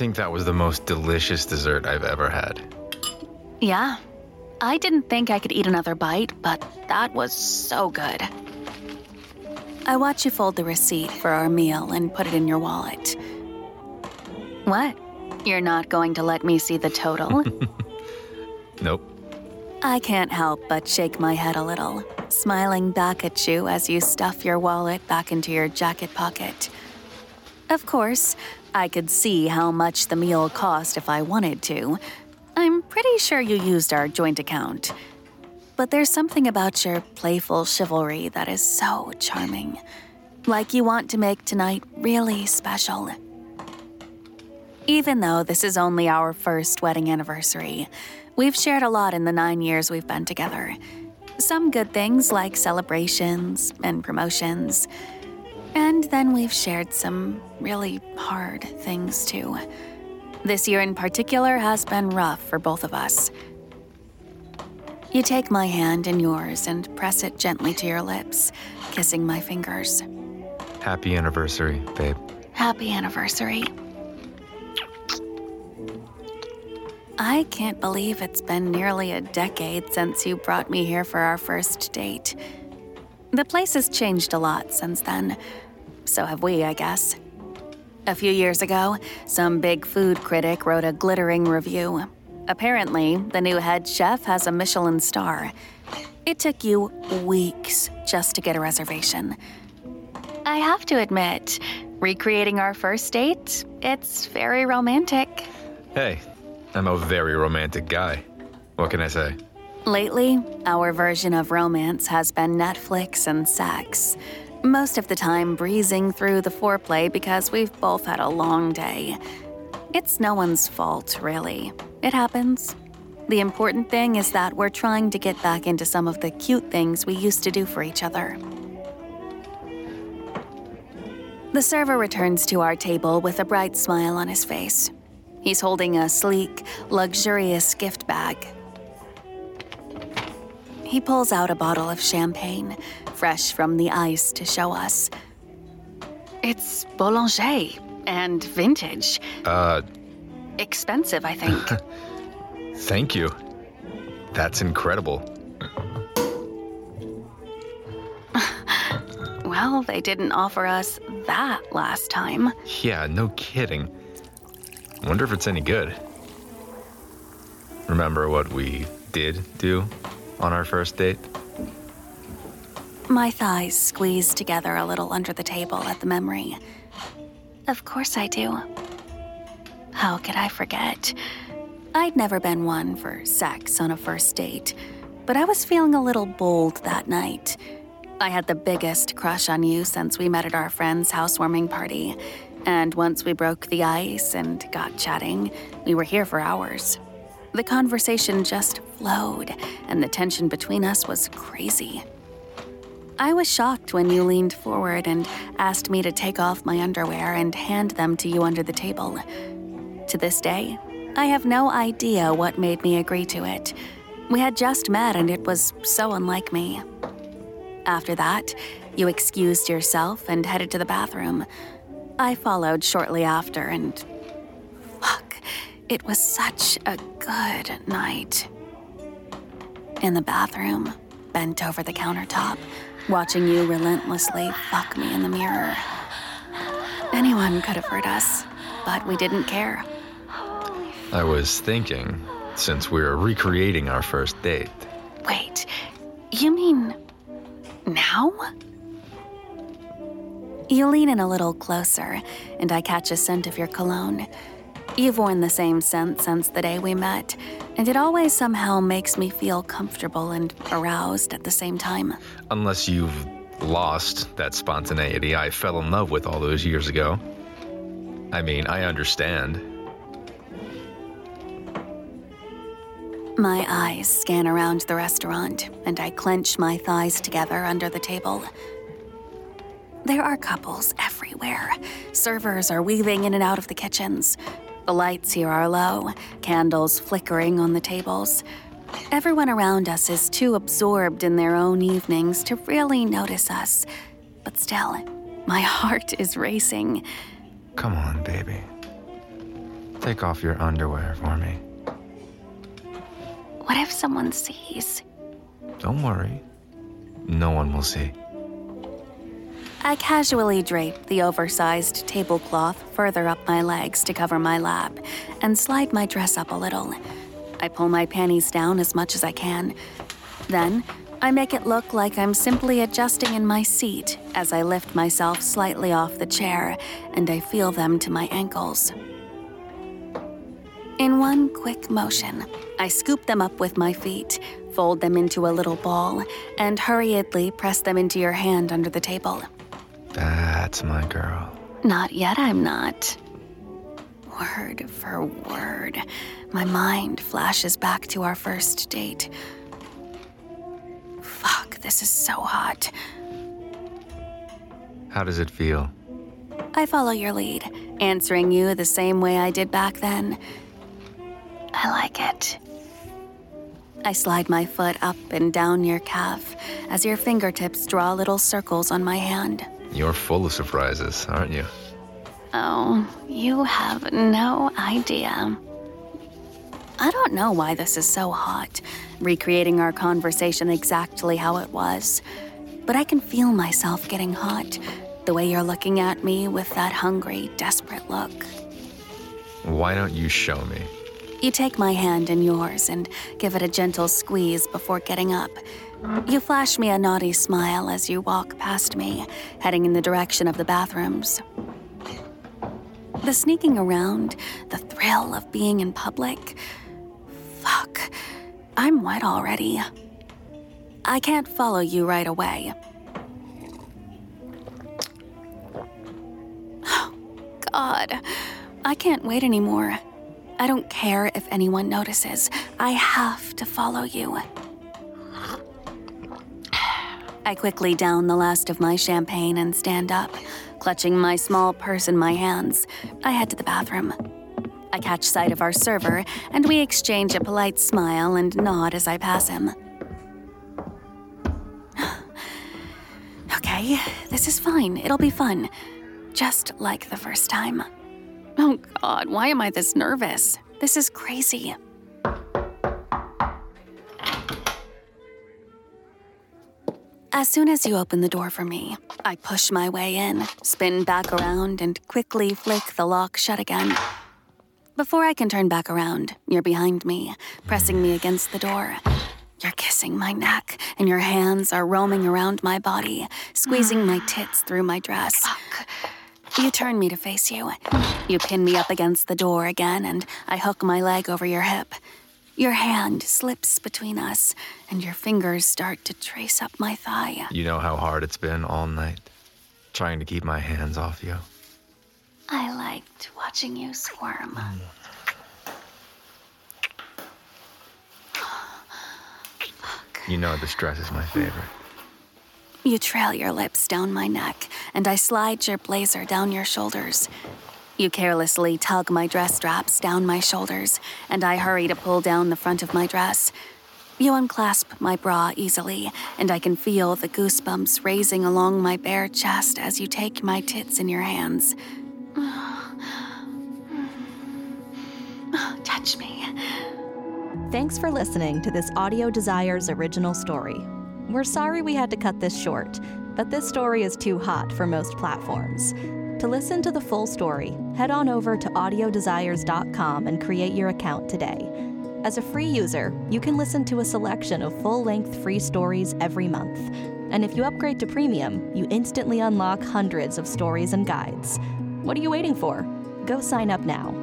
I think that was the most delicious dessert I've ever had. Yeah. I didn't think I could eat another bite, but that was so good. I watch you fold the receipt for our meal and put it in your wallet. What? You're not going to let me see the total? Nope. I can't help but shake my head a little, smiling back at you as you stuff your wallet back into your jacket pocket. Of course, I could see how much the meal cost if I wanted to. I'm pretty sure you used our joint account. But there's something about your playful chivalry that is so charming. Like you want to make tonight really special. Even though this is only our first wedding anniversary, we've shared a lot in the nine years we've been together. Some good things like celebrations and promotions. And then we've shared some really hard things too. This year in particular has been rough for both of us. You take my hand in yours and press it gently to your lips, kissing my fingers. Happy anniversary, babe. Happy anniversary. I can't believe it's been nearly a decade since you brought me here for our first date. The place has changed a lot since then. So have we, I guess. A few years ago, some big food critic wrote a glittering review. Apparently, the new head chef has a Michelin star. It took you weeks just to get a reservation. I have to admit, recreating our first date, it's very romantic. Hey, I'm a very romantic guy. What can I say? Lately, our version of romance has been Netflix and sex. Most of the time, breezing through the foreplay because we've both had a long day. It's no one's fault, really. It happens. The important thing is that we're trying to get back into some of the cute things we used to do for each other. The server returns to our table with a bright smile on his face. He's holding a sleek, luxurious gift bag. He pulls out a bottle of champagne, fresh from the ice, to show us. It's Bollinger and vintage. Uh, Expensive, I think. thank you. That's incredible. well, they didn't offer us that last time. Yeah, no kidding. Wonder if it's any good. Remember what we did do on our first date? My thighs squeeze together a little under the table at the memory. Of course I do. How could I forget? I'd never been one for sex on a first date, but I was feeling a little bold that night. I had the biggest crush on you since we met at our friend's housewarming party, and once we broke the ice and got chatting, we were here for hours. The conversation just flowed, and the tension between us was crazy. I was shocked when you leaned forward and asked me to take off my underwear and hand them to you under the table. To this day, I have no idea what made me agree to it. We had just met and it was so unlike me. After that, you excused yourself and headed to the bathroom. I followed shortly after and. It was such a good night. In the bathroom, bent over the countertop, watching you relentlessly fuck me in the mirror. Anyone could have hurt us, but we didn't care. I was thinking, since we were recreating our first date, Wait, you mean now? You lean in a little closer, and I catch a scent of your cologne. You've worn the same scent since the day we met, and it always somehow makes me feel comfortable and aroused at the same time. unless you've lost that spontaneity I fell in love with all those years ago. I mean, I understand. My eyes scan around the restaurant, and I clench my thighs together under the table. There are couples everywhere. Servers are weaving in and out of the kitchens. The lights here are low, candles flickering on the tables. Everyone around us is too absorbed in their own evenings to really notice us. But still, my heart is racing. Come on, baby. Take off your underwear for me. What if someone sees? Don't worry. No one will see. I casually drape the oversized tablecloth further up my legs to cover my lap and slide my dress up a little. I pull my panties down as much as I can. Then, I make it look like I'm simply adjusting in my seat as I lift myself slightly off the chair and I feel them to my ankles. In one quick motion, I scoop them up with my feet, fold them into a little ball, and hurriedly press them into your hand under the table. That's my girl. Not yet, I'm not. Word for word, my mind flashes back to our first date. Fuck, this is so hot. How does it feel? I follow your lead, answering you the same way I did back then. I like it. I slide my foot up and down your calf as your fingertips draw little circles on my hand. You're full of surprises, aren't you? Oh, you have no idea. I don't know why this is so hot, recreating our conversation exactly how it was. But I can feel myself getting hot, the way you're looking at me with that hungry, desperate look. Why don't you show me? You take my hand in yours and give it a gentle squeeze before getting up. You flash me a naughty smile as you walk past me, heading in the direction of the bathrooms. The sneaking around, the thrill of being in public. Fuck, I'm wet already. I can't follow you right away. God, I can't wait anymore. I don't care if anyone notices. I have to follow you. I quickly down the last of my champagne and stand up, clutching my small purse in my hands. I head to the bathroom. I catch sight of our server, and we exchange a polite smile and nod as I pass him. okay, this is fine. It'll be fun. Just like the first time. Oh god, why am I this nervous? This is crazy. As soon as you open the door for me, I push my way in, spin back around, and quickly flick the lock shut again. Before I can turn back around, you're behind me, pressing me against the door. You're kissing my neck, and your hands are roaming around my body, squeezing my tits through my dress. Fuck. You turn me to face you. You pin me up against the door again, and I hook my leg over your hip. Your hand slips between us, and your fingers start to trace up my thigh. You know how hard it's been all night, trying to keep my hands off you. I liked watching you squirm. You know this dress is my favorite. You trail your lips down my neck, and I slide your blazer down your shoulders. You carelessly tug my dress straps down my shoulders, and I hurry to pull down the front of my dress. You unclasp my bra easily, and I can feel the goosebumps raising along my bare chest as you take my tits in your hands. Touch me. Thanks for listening to this Audio Desires original story. We're sorry we had to cut this short, but this story is too hot for most platforms. To listen to the full story, head on over to audiodesires.com and create your account today. As a free user, you can listen to a selection of full length free stories every month. And if you upgrade to premium, you instantly unlock hundreds of stories and guides. What are you waiting for? Go sign up now